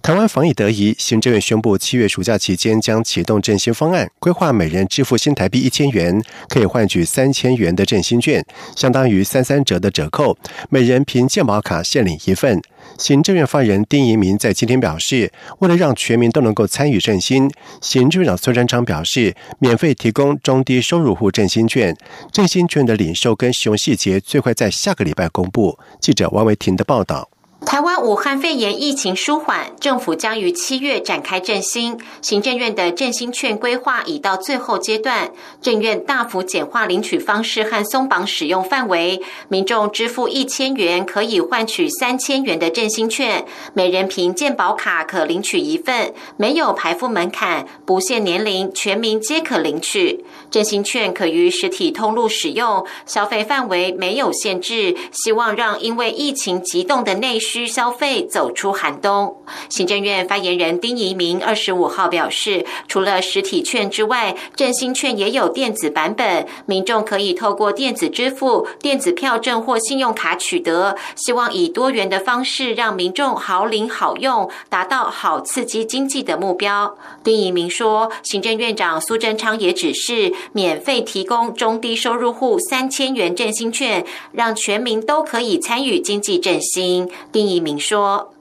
台湾防疫得宜，行政院宣布，七月暑假期间将启动振兴方案，规划每人支付新台币一千元，可以换取三千元的振兴券，相当于三三折的折扣，每人凭健保卡限领一份。行政院发言人丁仪明在今天表示，为了让全民都能够参与振兴，行政院长孙山昌表示，免费提供中低收入户振兴券，振兴券的领受跟使用细节最快在下个礼拜公布。记者王维婷的报道。台湾武汉肺炎疫情舒缓，政府将于七月展开振兴。行政院的振兴券规划已到最后阶段，政院大幅简化领取方式和松绑使用范围，民众支付一千元可以换取三千元的振兴券，每人凭健保卡可领取一份，没有排付门槛，不限年龄，全民皆可领取。振兴券可于实体通路使用，消费范围没有限制，希望让因为疫情急冻的内需消费走出寒冬。行政院发言人丁仪明二十五号表示，除了实体券之外，振兴券也有电子版本，民众可以透过电子支付、电子票证或信用卡取得。希望以多元的方式让民众好领好用，达到好刺激经济的目标。丁仪明说，行政院长苏贞昌也指示。免费提供中低收入户三千元振兴券，让全民都可以参与经济振兴。丁一鸣说：“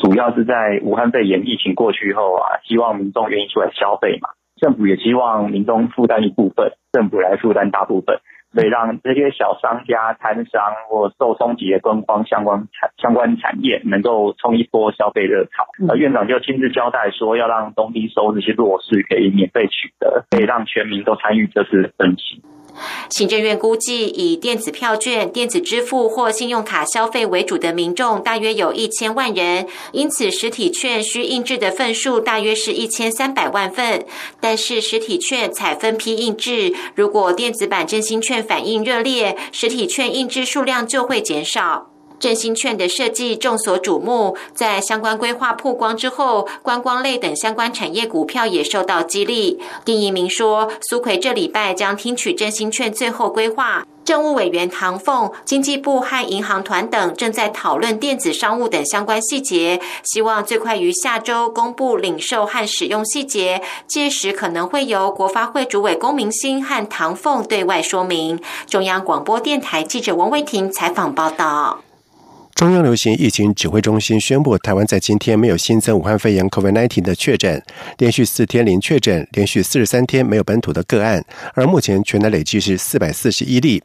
主要是在武汉肺炎疫情过去后啊，希望民众愿意出来消费嘛，政府也希望民众负担一部分，政府来负担大部分。”所以让这些小商家、摊商或受冲击的观光相关产相关产业能够冲一波消费热潮。呃，院长就亲自交代说，要让东低收这些弱势可以免费取得，可以让全民都参与这次的升级。行政院估计，以电子票券、电子支付或信用卡消费为主的民众，大约有一千万人。因此，实体券需印制的份数大约是一千三百万份。但是，实体券才分批印制，如果电子版振兴券反应热烈，实体券印制数量就会减少。振兴券的设计众所瞩目，在相关规划曝光之后，观光类等相关产业股票也受到激励。丁一鸣说，苏奎这礼拜将听取振兴券最后规划，政务委员唐凤、经济部和银行团等正在讨论电子商务等相关细节，希望最快于下周公布领受和使用细节，届时可能会由国发会主委龚明鑫和唐凤对外说明。中央广播电台记者王威婷采访报道。中央流行疫情指挥中心宣布，台湾在今天没有新增武汉肺炎 （COVID-19） 的确诊，连续四天零确诊，连续四十三天没有本土的个案，而目前全台累计是四百四十一例。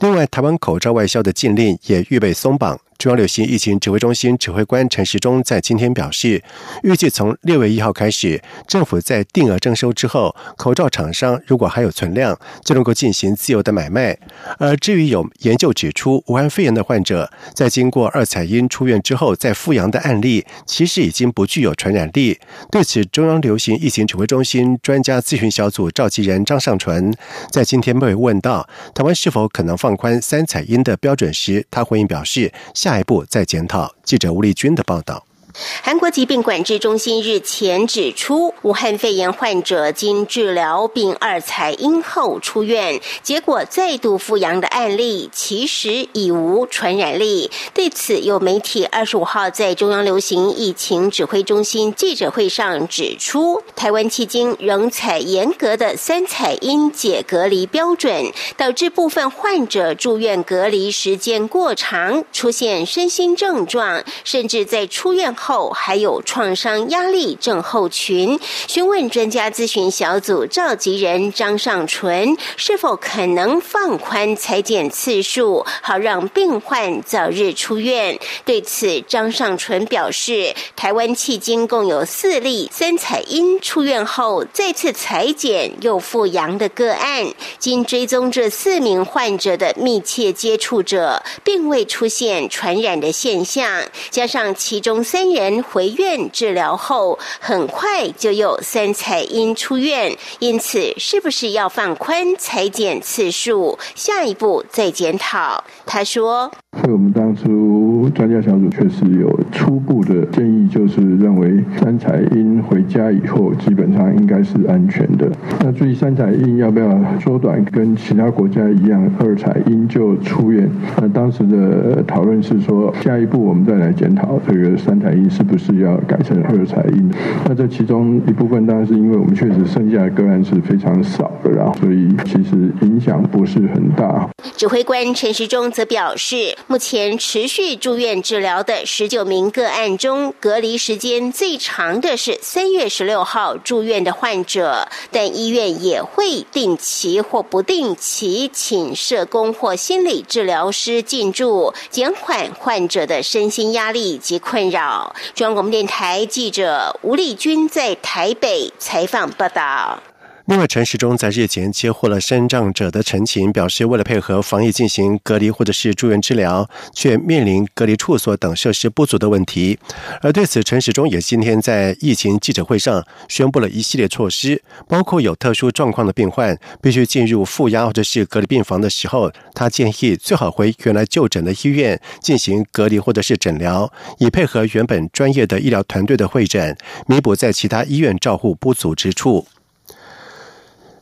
另外，台湾口罩外销的禁令也预备松绑。中央流行疫情指挥中心指挥官陈时中在今天表示，预计从六月一号开始，政府在定额征收之后，口罩厂商如果还有存量，就能够进行自由的买卖。而至于有研究指出，武汉肺炎的患者在经过二采阴出院之后再复阳的案例，其实已经不具有传染力。对此，中央流行疫情指挥中心专家咨询小组召集人张尚纯在今天被问到台湾是否可能放宽三采阴的标准时，他回应表示。下一步再检讨。记者吴丽君的报道。韩国疾病管制中心日前指出，武汉肺炎患者经治疗并二采阴后出院，结果再度复阳的案例，其实已无传染力。对此，有媒体二十五号在中央流行疫情指挥中心记者会上指出，台湾迄今仍采严格的三采阴解隔离标准，导致部分患者住院隔离时间过长，出现身心症状，甚至在出院后。后还有创伤压力症候群，询问专家咨询小组召集人张尚纯是否可能放宽裁剪次数，好让病患早日出院。对此，张尚纯表示，台湾迄今共有四例三采阴出院后再次裁剪又复阳的个案，经追踪这四名患者的密切接触者，并未出现传染的现象，加上其中三。人回院治疗后，很快就有三彩阴出院，因此是不是要放宽裁剪次数？下一步再检讨。他说：“所以我们当初专家小组确实有初步的建议，就是认为三彩阴回家以后，基本上应该是安全的。那至于三彩阴要不要缩短，跟其他国家一样，二彩阴就出院？那当时的讨论是说，下一步我们再来检讨这个三彩阴是不是要改成二彩阴。那这其中一部分当然是因为我们确实剩下的个案是非常少的，然后所以其实影响不是很大。指挥官陈时中则。表示，目前持续住院治疗的十九名个案中，隔离时间最长的是三月十六号住院的患者，但医院也会定期或不定期请社工或心理治疗师进驻，减缓患者的身心压力及困扰。中央广播电台记者吴丽君在台北采访报道。另外，陈时中在日前接获了身障者的陈情，表示为了配合防疫进行隔离或者是住院治疗，却面临隔离处所等设施不足的问题。而对此，陈时中也今天在疫情记者会上宣布了一系列措施，包括有特殊状况的病患必须进入负压或者是隔离病房的时候，他建议最好回原来就诊的医院进行隔离或者是诊疗，以配合原本专业的医疗团队的会诊，弥补在其他医院照护不足之处。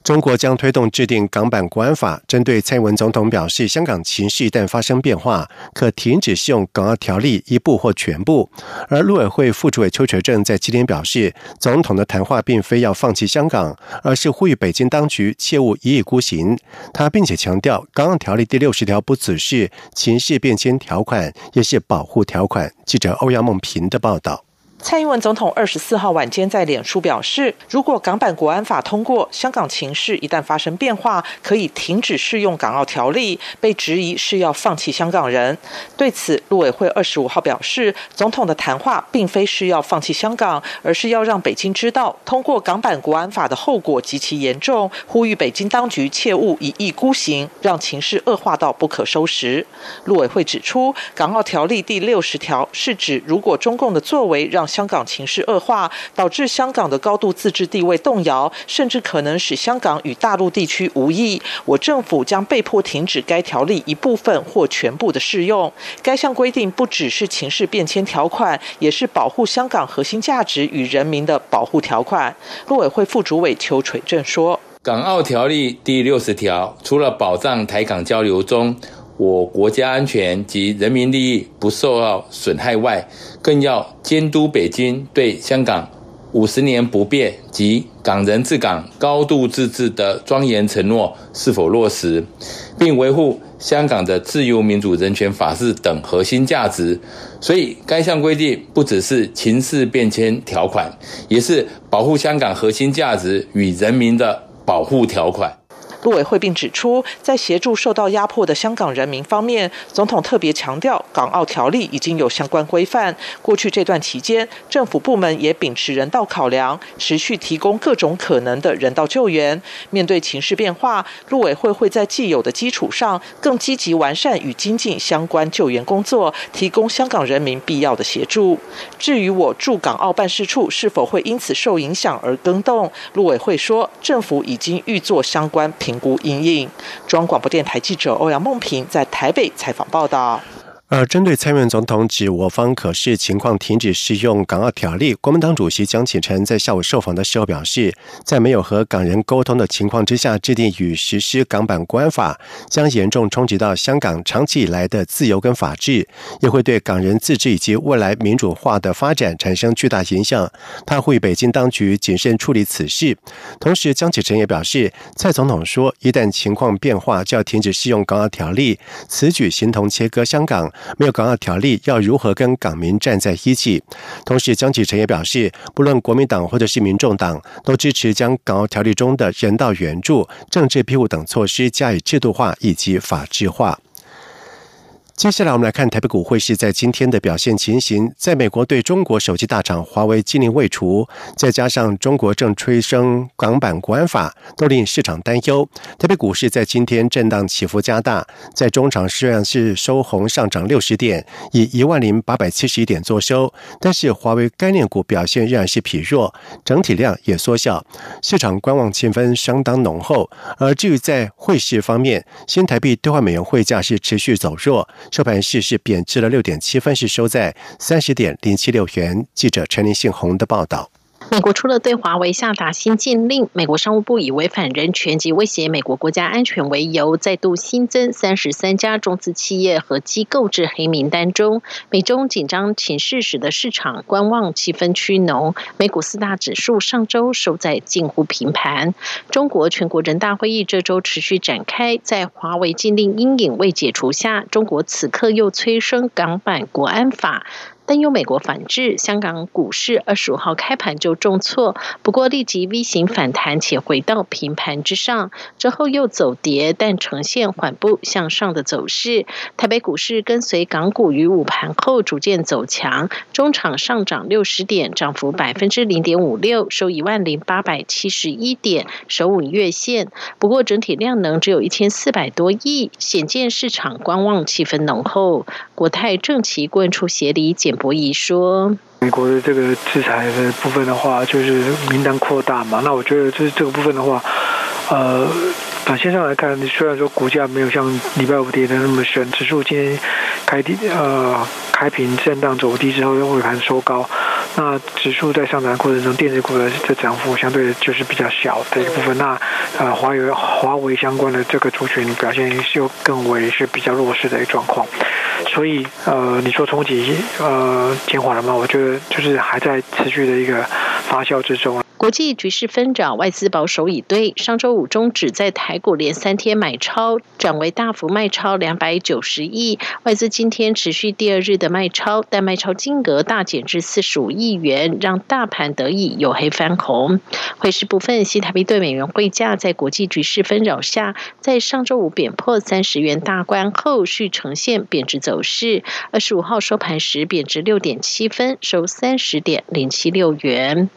中国将推动制定港版国安法，针对蔡英文总统表示，香港情势一旦发生变化，可停止适用港澳条例一部或全部。而陆委会副主委邱垂正在今天表示，总统的谈话并非要放弃香港，而是呼吁北京当局切勿一意孤行。他并且强调，港澳条例第六十条不只是情势变迁条款，也是保护条款。记者欧阳梦平的报道。蔡英文总统二十四号晚间在脸书表示，如果港版国安法通过，香港情势一旦发生变化，可以停止适用港澳条例。被质疑是要放弃香港人。对此，陆委会二十五号表示，总统的谈话并非是要放弃香港，而是要让北京知道，通过港版国安法的后果极其严重，呼吁北京当局切勿一意孤行，让情势恶化到不可收拾。陆委会指出，港澳条例第六十条是指，如果中共的作为让香港情势恶化，导致香港的高度自治地位动摇，甚至可能使香港与大陆地区无异。我政府将被迫停止该条例一部分或全部的适用。该项规定不只是情势变迁条款，也是保护香港核心价值与人民的保护条款。陆委会副主委邱垂正说：“港澳条例第六十条，除了保障台港交流中。”我国家安全及人民利益不受到损害外，更要监督北京对香港五十年不变及港人治港、高度自治的庄严承诺是否落实，并维护香港的自由、民主、人权、法治等核心价值。所以，该项规定不只是情势变迁条款，也是保护香港核心价值与人民的保护条款。陆委会并指出，在协助受到压迫的香港人民方面，总统特别强调，港澳条例已经有相关规范。过去这段期间，政府部门也秉持人道考量，持续提供各种可能的人道救援。面对情势变化，陆委会会在既有的基础上，更积极完善与精进相关救援工作，提供香港人民必要的协助。至于我驻港澳办事处是否会因此受影响而更动，陆委会说，政府已经预做相关评。评估阴影。中央广播电台记者欧阳梦平在台北采访报道。而针对蔡英文总统指我方可视情况停止适用港澳条例，国民党主席江启臣在下午受访的时候表示，在没有和港人沟通的情况之下制定与实施港版国安法，将严重冲击到香港长期以来的自由跟法治，也会对港人自治以及未来民主化的发展产生巨大影响。他呼吁北京当局谨慎处理此事。同时，江启臣也表示，蔡总统说，一旦情况变化，就要停止适用港澳条例，此举形同切割香港。没有港澳条例，要如何跟港民站在一起？同时，江启臣也表示，不论国民党或者是民众党，都支持将港澳条例中的人道援助、政治庇护等措施加以制度化以及法制化。接下来我们来看台北股汇市在今天的表现情形。在美国对中国手机大厂华为禁令未除，再加上中国正催生港版国安法，都令市场担忧。台北股市在今天震荡起伏加大，在中场虽然是收红上涨六十点，以一万零八百七十一点作收，但是华为概念股表现仍然是疲弱，整体量也缩小，市场观望气氛相当浓厚。而至于在汇市方面，新台币兑换美元汇价是持续走弱。收盘市是贬值了六点七分，是收在三十点零七六元。记者陈林信宏的报道。美国除了对华为下达新禁令，美国商务部以违反人权及威胁美国国家安全为由，再度新增三十三家中资企业和机构至黑名单中。美中紧张情势使得市场观望气氛趋浓，美股四大指数上周收在近乎平盘。中国全国人大会议这周持续展开，在华为禁令阴影未解除下，中国此刻又催生港版国安法。但由美国反制，香港股市二十五号开盘就重挫，不过立即 V 型反弹，且回到平盘之上，之后又走跌，但呈现缓步向上的走势。台北股市跟随港股于午盘后逐渐走强，中场上涨六十点，涨幅百分之零点五六，收一万零八百七十一点，首稳月线。不过整体量能只有一千四百多亿，显见市场观望气氛浓厚。国泰正奇棍出协理解简。博弈说：“美国的这个制裁的部分的话，就是名单扩大嘛。那我觉得这这个部分的话，呃，短线上来看，虽然说股价没有像礼拜五跌的那么深，指数今天开低呃开平震荡走低之后，又尾盘收高。那指数在上涨过程中，电子股的这涨幅相对就是比较小的一部分。那呃华为华为相关的这个族群表现又更为是比较弱势的一个状况。”所以，呃，你说冲击呃减缓了吗？我觉得就是还在持续的一个发酵之中。国际局势纷扰，外资保守以对。上周五中指在台股连三天买超，转为大幅卖超两百九十亿。外资今天持续第二日的卖超，但卖超金额大减至四十五亿元，让大盘得以有黑翻红。汇市部分，新台币对美元汇价在国际局势纷扰下，在上周五贬破三十元大关，后续呈现贬值走势。二十五号收盘时贬值六点七分，收三十点零七六元。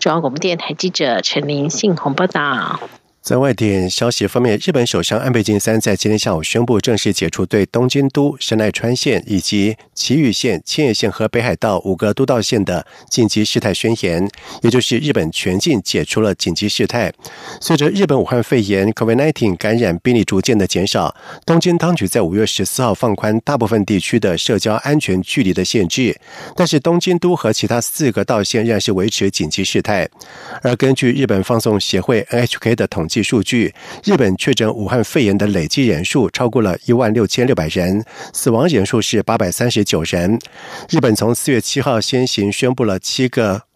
中央广播电电台记者陈林信鸿报道。在外电消息方面，日本首相安倍晋三在今天下午宣布正式解除对东京都、神奈川县以及埼玉县、千叶县和北海道五个都道县的紧急事态宣言，也就是日本全境解除了紧急事态。随着日本武汉肺炎 （COVID-19） 感染病例逐渐的减少，东京当局在五月十四号放宽大部分地区的社交安全距离的限制，但是东京都和其他四个道县仍然是维持紧急事态。而根据日本放送协会 （NHK） 的统据。数据，日本确诊武汉肺炎的累计人数超过了一万六千六百人，死亡人数是八百三十九人。日本从四月七号先行宣布了七个。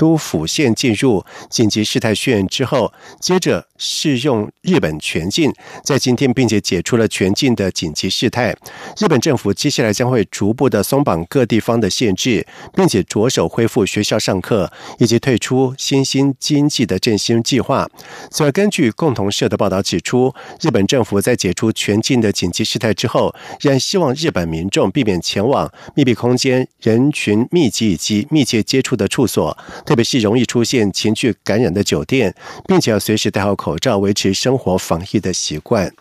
都府县进入紧急事态宣言之后，接着适用日本全境，在今天并且解除了全境的紧急事态。日本政府接下来将会逐步的松绑各地方的限制，并且着手恢复学校上课，以及退出新兴经济的振兴计划。此外，根据共同社的报道指出，日本政府在解除全境的紧急事态之后，仍希望日本民众避免前往密闭空间、人群密集以及密切接触的处所。特别是容易出现情绪感染的酒店，并且要随时戴好口罩，维持生活防疫的习惯。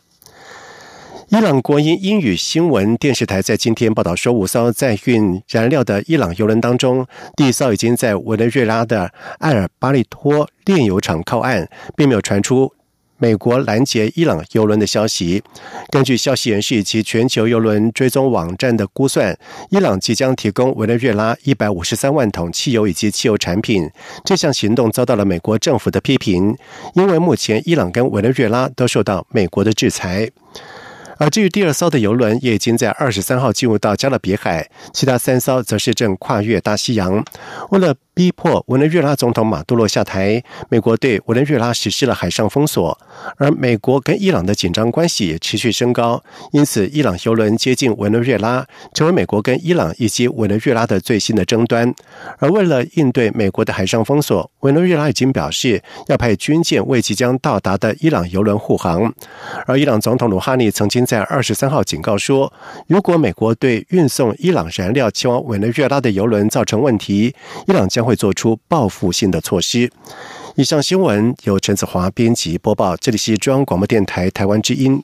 伊朗国营英语新闻电视台在今天报道说，五艘在运燃料的伊朗油轮当中，第一艘已经在委内瑞拉的埃尔巴利托炼油厂靠岸，并没有传出。美国拦截伊朗油轮的消息，根据消息人士以及全球油轮追踪网站的估算，伊朗即将提供委内瑞拉一百五十三万桶汽油以及汽油产品。这项行动遭到了美国政府的批评，因为目前伊朗跟委内瑞拉都受到美国的制裁。而至于第二艘的游轮，也已经在二十三号进入到加勒比海，其他三艘则是正跨越大西洋。为了逼迫委内瑞拉总统马杜罗下台。美国对委内瑞拉实施了海上封锁，而美国跟伊朗的紧张关系也持续升高，因此伊朗油轮接近委内瑞拉，成为美国跟伊朗以及委内瑞拉的最新的争端。而为了应对美国的海上封锁，委内瑞拉已经表示要派军舰为即将到达的伊朗油轮护航。而伊朗总统鲁哈尼曾经在二十三号警告说，如果美国对运送伊朗燃料前往委内瑞拉的油轮造成问题，伊朗将会会做出报复性的措施。以上新闻由陈子华编辑播报，这里是中央广播电台台湾之音。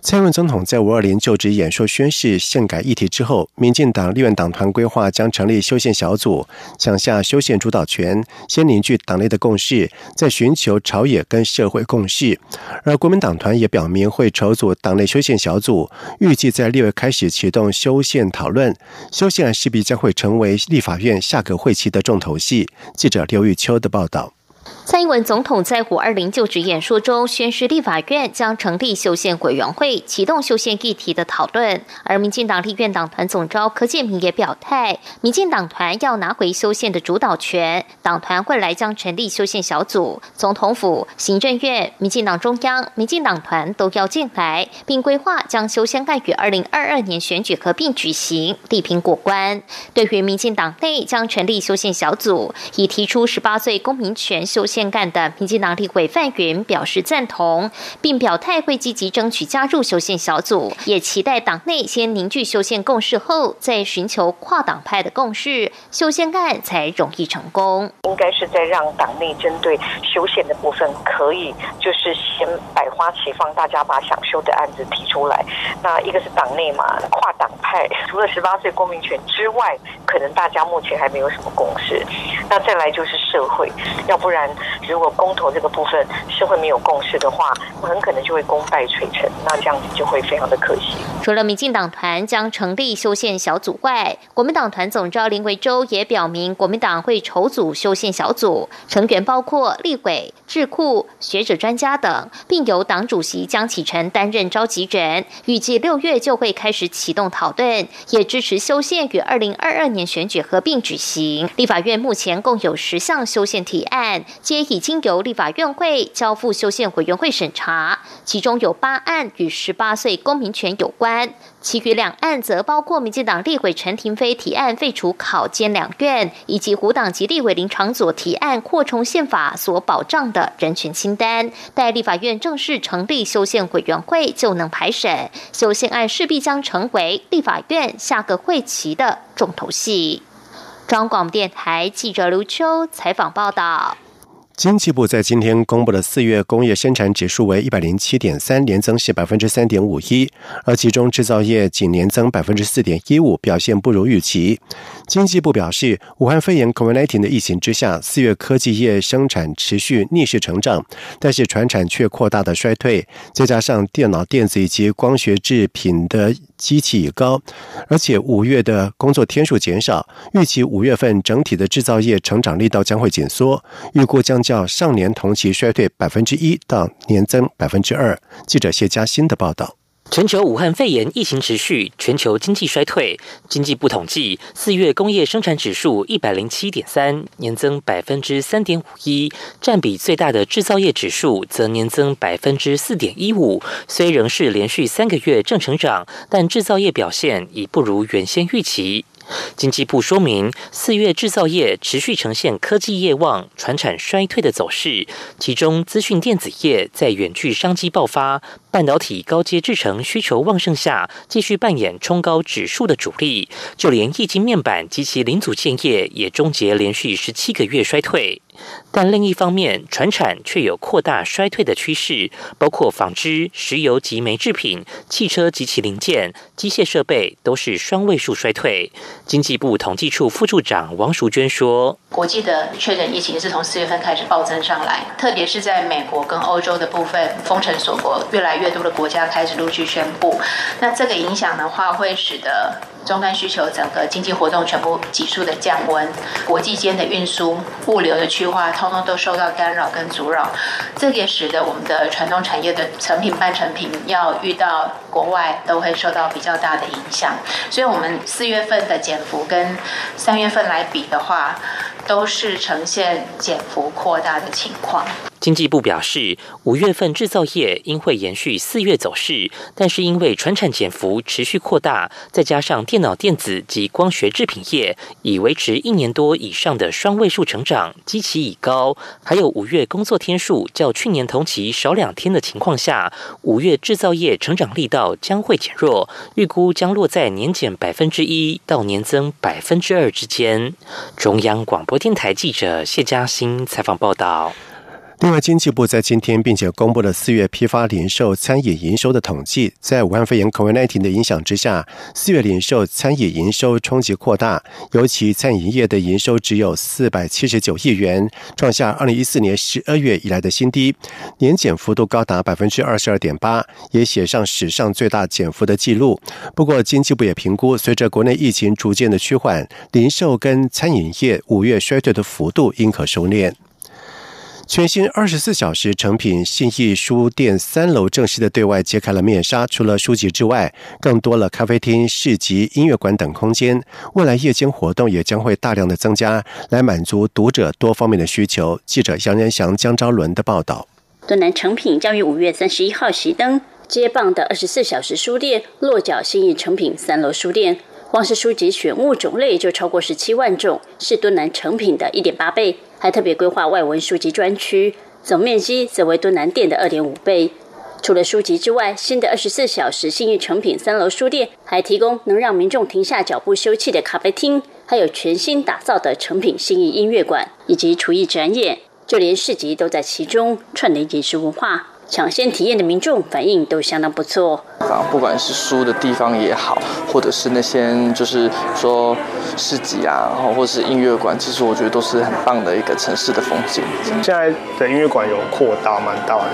蔡英文总统在五二零就职演说宣誓宪改议题之后，民进党立院党团规划将成立修宪小组，抢下修宪主导权，先凝聚党内的共识，再寻求朝野跟社会共识。而国民党团也表明会筹组党内修宪小组，预计在六月开始启动修宪讨论。修宪案势必将会成为立法院下个会期的重头戏。记者刘玉秋的报道。蔡英文总统在五二零就职演说中宣誓，立法院将成立修宪委员会，启动修宪议题的讨论。而民进党立院党团总召柯建明也表态，民进党团要拿回修宪的主导权，党团未来将成立修宪小组，总统府、行政院、民进党中央、民进党团都要进来，并规划将修宪案与二零二二年选举合并举行，力评过关。对于民进党内将成立修宪小组，已提出十八岁公民权修宪。宪干的民进党立委范云表示赞同，并表态会积极争取加入修宪小组，也期待党内先凝聚修宪共识后，再寻求跨党派的共识，修宪案才容易成功。应该是在让党内针对修宪的部分，可以就是先百花齐放，大家把想修的案子提出来。那一个是党内嘛，跨党派，除了十八岁公民权之外，可能大家目前还没有什么共识。那再来就是社会，要不然。如果公投这个部分社会没有共识的话，很可能就会功败垂成，那这样子就会非常的可惜。除了民进党团将成立修宪小组外，国民党团总召林维洲也表明，国民党会筹组修宪小组，成员包括立委、智库、学者、专家等，并由党主席江启臣担任召集人。预计六月就会开始启动讨论，也支持修宪与二零二二年选举合并举行。立法院目前共有十项修宪提案，皆已经由立法院会交付修宪委员会审查，其中有八案与十八岁公民权有关，其余两案则包括民进党立委陈廷飞提案废除考监两院，以及胡党籍立委林长佐提案扩充宪法所保障的人权清单。待立法院正式成立修宪委员会，就能排审修宪案，势必将成为立法院下个会期的重头戏。中广电台记者刘秋采访报道。经济部在今天公布的四月工业生产指数为一百零七点三，年增是百分之三点五一，而其中制造业仅年增百分之四点一五，表现不如预期。经济部表示，武汉肺炎 （COVID-19） 的疫情之下，四月科技业生产持续逆势成长，但是船产却扩大的衰退，再加上电脑、电子以及光学制品的机器已高，而且五月的工作天数减少，预期五月份整体的制造业成长力道将会紧缩，预估将。较上年同期衰退百分之一到年增百分之二。记者谢佳欣的报道。全球武汉肺炎疫情持续，全球经济衰退。经济部统计，四月工业生产指数一百零七点三，年增百分之三点五一，占比最大的制造业指数则年增百分之四点一五。虽仍是连续三个月正成长，但制造业表现已不如原先预期。经济部说明，四月制造业持续呈现科技业旺、传产衰退的走势，其中资讯电子业在远距商机爆发、半导体高阶制程需求旺盛下，继续扮演冲高指数的主力。就连液晶面板及其零组件业也终结连续十七个月衰退。但另一方面，船产却有扩大衰退的趋势，包括纺织、石油及煤制品、汽车及其零件、机械设备都是双位数衰退。经济部统计处副处长王淑娟说：“国际的确诊疫情是从四月份开始暴增上来，特别是在美国跟欧洲的部分，封城锁国，越来越多的国家开始陆续宣布。那这个影响的话，会使得。”终端需求整个经济活动全部急速的降温，国际间的运输、物流的去话，通通都受到干扰跟阻扰，这也使得我们的传统产业的成品、半成品要遇到国外都会受到比较大的影响。所以，我们四月份的减幅跟三月份来比的话，都是呈现减幅扩大的情况。经济部表示，五月份制造业应会延续四月走势，但是因为船产减幅持续扩大，再加上电脑电子及光学制品业已维持一年多以上的双位数成长，基期已高，还有五月工作天数较去年同期少两天的情况下，五月制造业成长力道将会减弱，预估将落在年减百分之一到年增百分之二之间。中央广播电台记者谢嘉欣采访报道。另外，经济部在今天并且公布了四月批发零售餐饮营收的统计。在武汉肺炎 （COVID-19） 的影响之下，四月零售餐饮营收冲击扩大，尤其餐饮业的营收只有四百七十九亿元，创下二零一四年十二月以来的新低，年减幅度高达百分之二十二点八，也写上史上最大减幅的记录。不过，经济部也评估，随着国内疫情逐渐的趋缓，零售跟餐饮业五月衰退的幅度应可收敛。全新二十四小时成品信义书店三楼正式的对外揭开了面纱，除了书籍之外，更多了咖啡厅、市集、音乐馆等空间。未来夜间活动也将会大量的增加，来满足读者多方面的需求。记者杨仁祥、江昭伦的报道。敦南成品将于五月三十一号熄灯，接棒的二十四小时书店落脚信义成品三楼书店。光是书籍选物种类就超过十七万种，是敦南成品的一点八倍。还特别规划外文书籍专区，总面积则为敦南店的二点五倍。除了书籍之外，新的二十四小时信义成品三楼书店还提供能让民众停下脚步休憩的咖啡厅，还有全新打造的成品信义音乐馆以及厨艺展演，就连市集都在其中，串联饮食文化。抢先体验的民众反应都相当不错。不管是书的地方也好，或者是那些就是说市集啊，然后或者是音乐馆，其实我觉得都是很棒的一个城市的风景。现在的音乐馆有扩大蛮大的，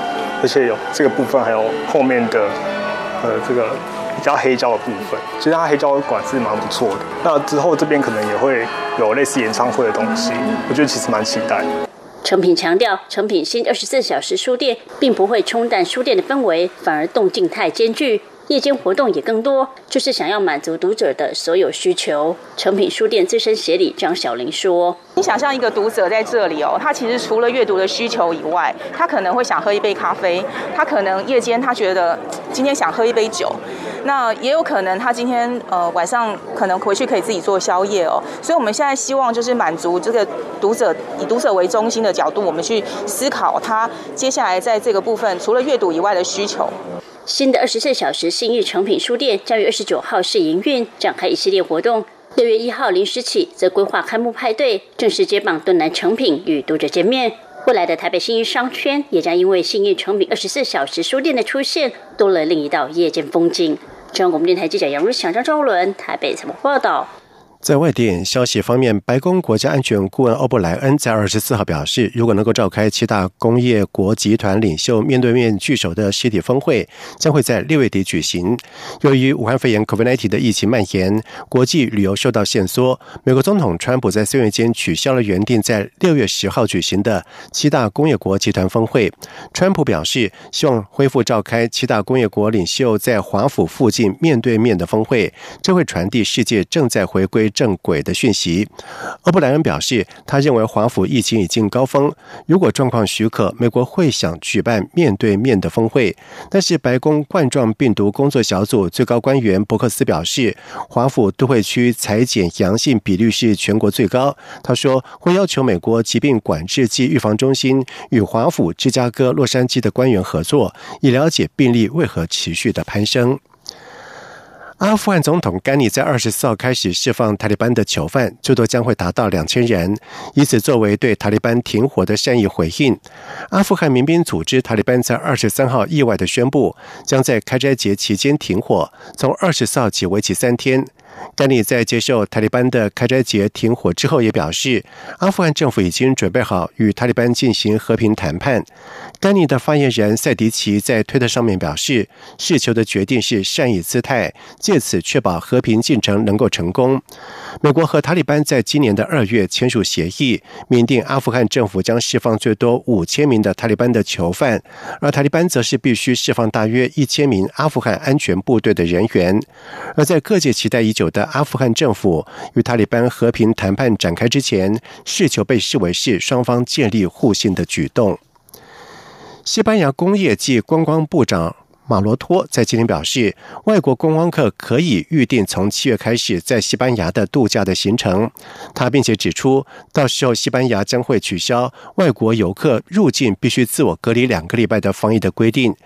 而且有这个部分，还有后面的呃这个比较黑胶的部分，其实它黑胶馆是蛮不错的。那之后这边可能也会有类似演唱会的东西，我觉得其实蛮期待。成品强调，成品新二十四小时书店并不会冲淡书店的氛围，反而动静态兼具，夜间活动也更多，就是想要满足读者的所有需求。成品书店资深协理张小玲说：“你想象一个读者在这里哦，他其实除了阅读的需求以外，他可能会想喝一杯咖啡，他可能夜间他觉得今天想喝一杯酒。”那也有可能，他今天呃晚上可能回去可以自己做宵夜哦。所以我们现在希望就是满足这个读者以读者为中心的角度，我们去思考他接下来在这个部分除了阅读以外的需求。新的二十四小时新域成品书店将于二十九号试营运，展开一系列活动。六月一号零时起，则规划开幕派对，正式接棒敦南成品与读者见面。未来的台北新义商圈也将因为新义成品二十四小时书店的出现，多了另一道夜间风景。中央广播电台记者杨瑞祥、张昭伦台北采访报道。在外电消息方面，白宫国家安全顾问欧布莱恩在二十四号表示，如果能够召开七大工业国集团领袖面对面聚首的实体峰会，将会在六月底举行。由于武汉肺炎 （COVID-19） 的疫情蔓延，国际旅游受到限缩，美国总统川普在三月间取消了原定在六月十号举行的七大工业国集团峰会。川普表示，希望恢复召开七大工业国领袖在华府附近面对面的峰会，这会传递世界正在回归。正轨的讯息，欧布莱恩表示，他认为华府疫情已经高峰，如果状况许可，美国会想举办面对面的峰会。但是，白宫冠状病毒工作小组最高官员伯克斯表示，华府都会区裁剪阳性比率是全国最高。他说，会要求美国疾病管制及预防中心与华府芝加哥、洛杉矶的官员合作，以了解病例为何持续的攀升。阿富汗总统甘尼在二十四号开始释放塔利班的囚犯，最多将会达到两千人，以此作为对塔利班停火的善意回应。阿富汗民兵组织塔利班在二十三号意外的宣布，将在开斋节期间停火，从二十四号起为期三天。甘尼在接受塔利班的开斋节停火之后，也表示，阿富汗政府已经准备好与塔利班进行和平谈判。甘尼的发言人塞迪奇在推特上面表示，事求的决定是善意姿态，借此确保和平进程能够成功。美国和塔利班在今年的二月签署协议，明定阿富汗政府将释放最多五千名的塔利班的囚犯，而塔利班则是必须释放大约一千名阿富汗安全部队的人员。而在各界期待已久有的阿富汗政府与塔利班和平谈判展开之前，事求被视为是双方建立互信的举动。西班牙工业及观光部长。马罗托在今天表示，外国观光客可以预定从七月开始在西班牙的度假的行程。他并且指出，到时候西班牙将会取消外国游客入境必须自我隔离两个礼拜的防疫的规定。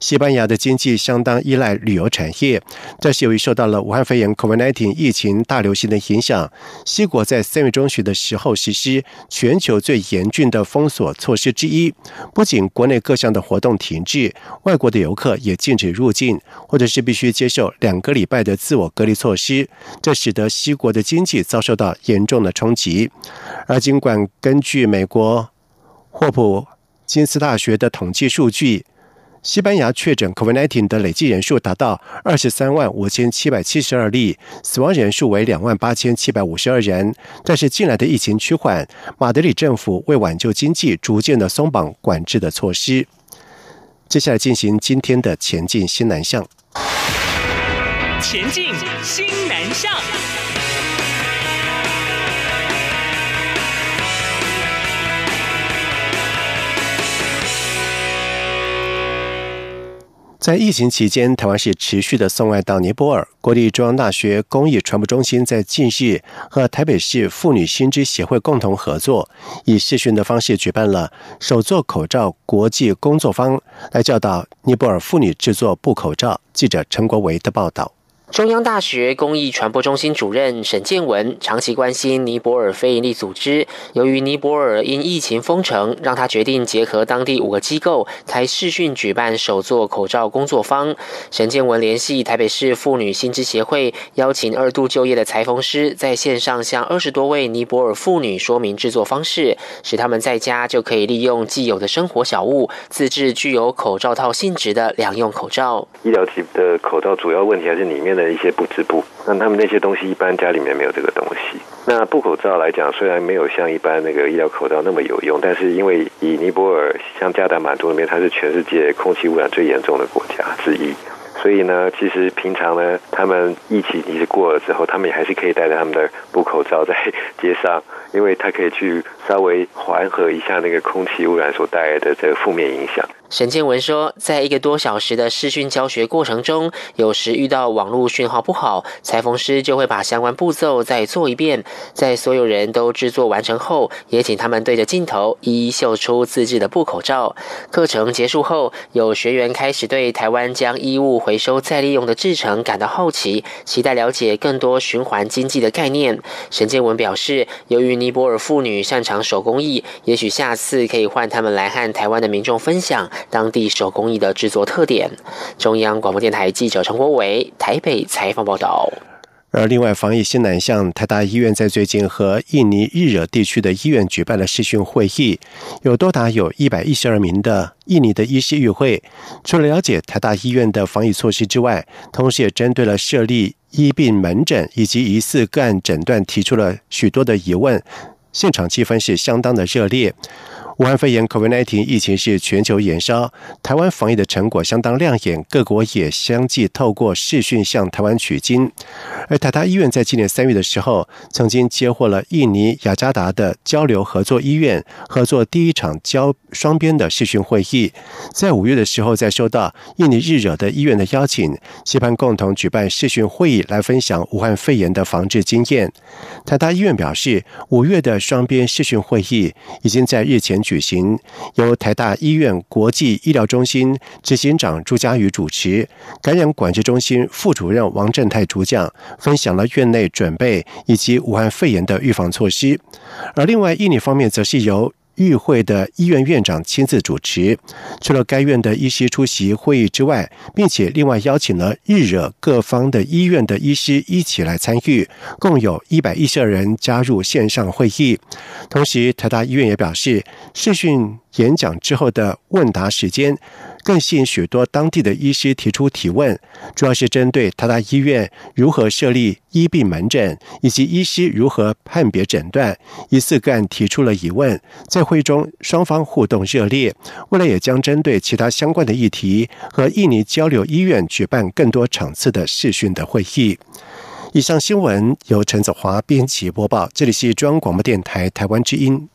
西班牙的经济相当依赖旅游产业，但是由于受到了武汉肺炎 （COVID-19） 疫情大流行的影响，西国在三月中旬的时候实施全球最严峻的封锁措施之一。不仅国内各项的活动停滞，外国的游客也禁止入境，或者是必须接受两个礼拜的自我隔离措施。这使得西国的经济遭受到严重的冲击。而尽管根据美国霍普金斯大学的统计数据，西班牙确诊 COVID-19 的累计人数达到二十三万五千七百七十二例，死亡人数为两万八千七百五十二人。但是近来的疫情趋缓，马德里政府为挽救经济，逐渐的松绑管制的措施。接下来进行今天的前进新南向。前进新南向。在疫情期间，台湾是持续的送爱到尼泊尔。国立中央大学公益传播中心在近日和台北市妇女新知协会共同合作，以视讯的方式举办了首座口罩国际工作坊，来教导尼泊尔妇女制作布口罩。记者陈国维的报道。中央大学公益传播中心主任沈建文长期关心尼泊尔非营利组织。由于尼泊尔因疫情封城，让他决定结合当地五个机构，台视讯举办首座口罩工作坊。沈建文联系台北市妇女新知协会，邀请二度就业的裁缝师在线上向二十多位尼泊尔妇女说明制作方式，使他们在家就可以利用既有的生活小物，自制具有口罩套性质的两用口罩。医疗级的口罩主要问题还是里面。的一些布织布，那他们那些东西一般家里面没有这个东西。那布口罩来讲，虽然没有像一般那个医疗口罩那么有用，但是因为以尼泊尔像加达满都里面，它是全世界空气污染最严重的国家之一，所以呢，其实平常呢，他们疫情一直过了之后，他们也还是可以戴着他们的布口罩在 街上，因为它可以去稍微缓和一下那个空气污染所带来的这个负面影响。沈建文说，在一个多小时的视讯教学过程中，有时遇到网络讯号不好，裁缝师就会把相关步骤再做一遍。在所有人都制作完成后，也请他们对着镜头一一秀出自制的布口罩。课程结束后，有学员开始对台湾将衣物回收再利用的制成感到好奇，期待了解更多循环经济的概念。沈建文表示，由于尼泊尔妇女擅长手工艺，也许下次可以换他们来和台湾的民众分享。当地手工艺的制作特点。中央广播电台记者陈国伟台北采访报道。而另外，防疫新南向台大医院在最近和印尼日惹地区的医院举办了视讯会议，有多达有一百一十二名的印尼的医师与会。除了了解台大医院的防疫措施之外，同时也针对了设立医病门诊以及疑似个案诊断提出了许多的疑问。现场气氛是相当的热烈。武汉肺炎 （COVID-19） 疫情是全球延烧，台湾防疫的成果相当亮眼，各国也相继透过视讯向台湾取经。而台大医院在今年三月的时候，曾经接获了印尼雅加达的交流合作医院合作第一场交双边的视讯会议，在五月的时候，再收到印尼日惹的医院的邀请，期盼共同举办视讯会议来分享武汉肺炎的防治经验。台大医院表示，五月的双边视讯会议已经在日前。举行，由台大医院国际医疗中心执行长朱家宇主持，感染管制中心副主任王振泰主讲，分享了院内准备以及武汉肺炎的预防措施。而另外，印尼方面则是由。与会的医院院长亲自主持，除了该院的医师出席会议之外，并且另外邀请了日惹各方的医院的医师一起来参与，共有一百一十二人加入线上会议。同时，台大医院也表示，视讯演讲之后的问答时间。更吸引许多当地的医师提出提问，主要是针对台大医院如何设立医病门诊，以及医师如何判别诊断。一四个案提出了疑问，在会中双方互动热烈。未来也将针对其他相关的议题和印尼交流医院举办更多场次的视讯的会议。以上新闻由陈子华编辑播报，这里是中央广播电台台湾之音。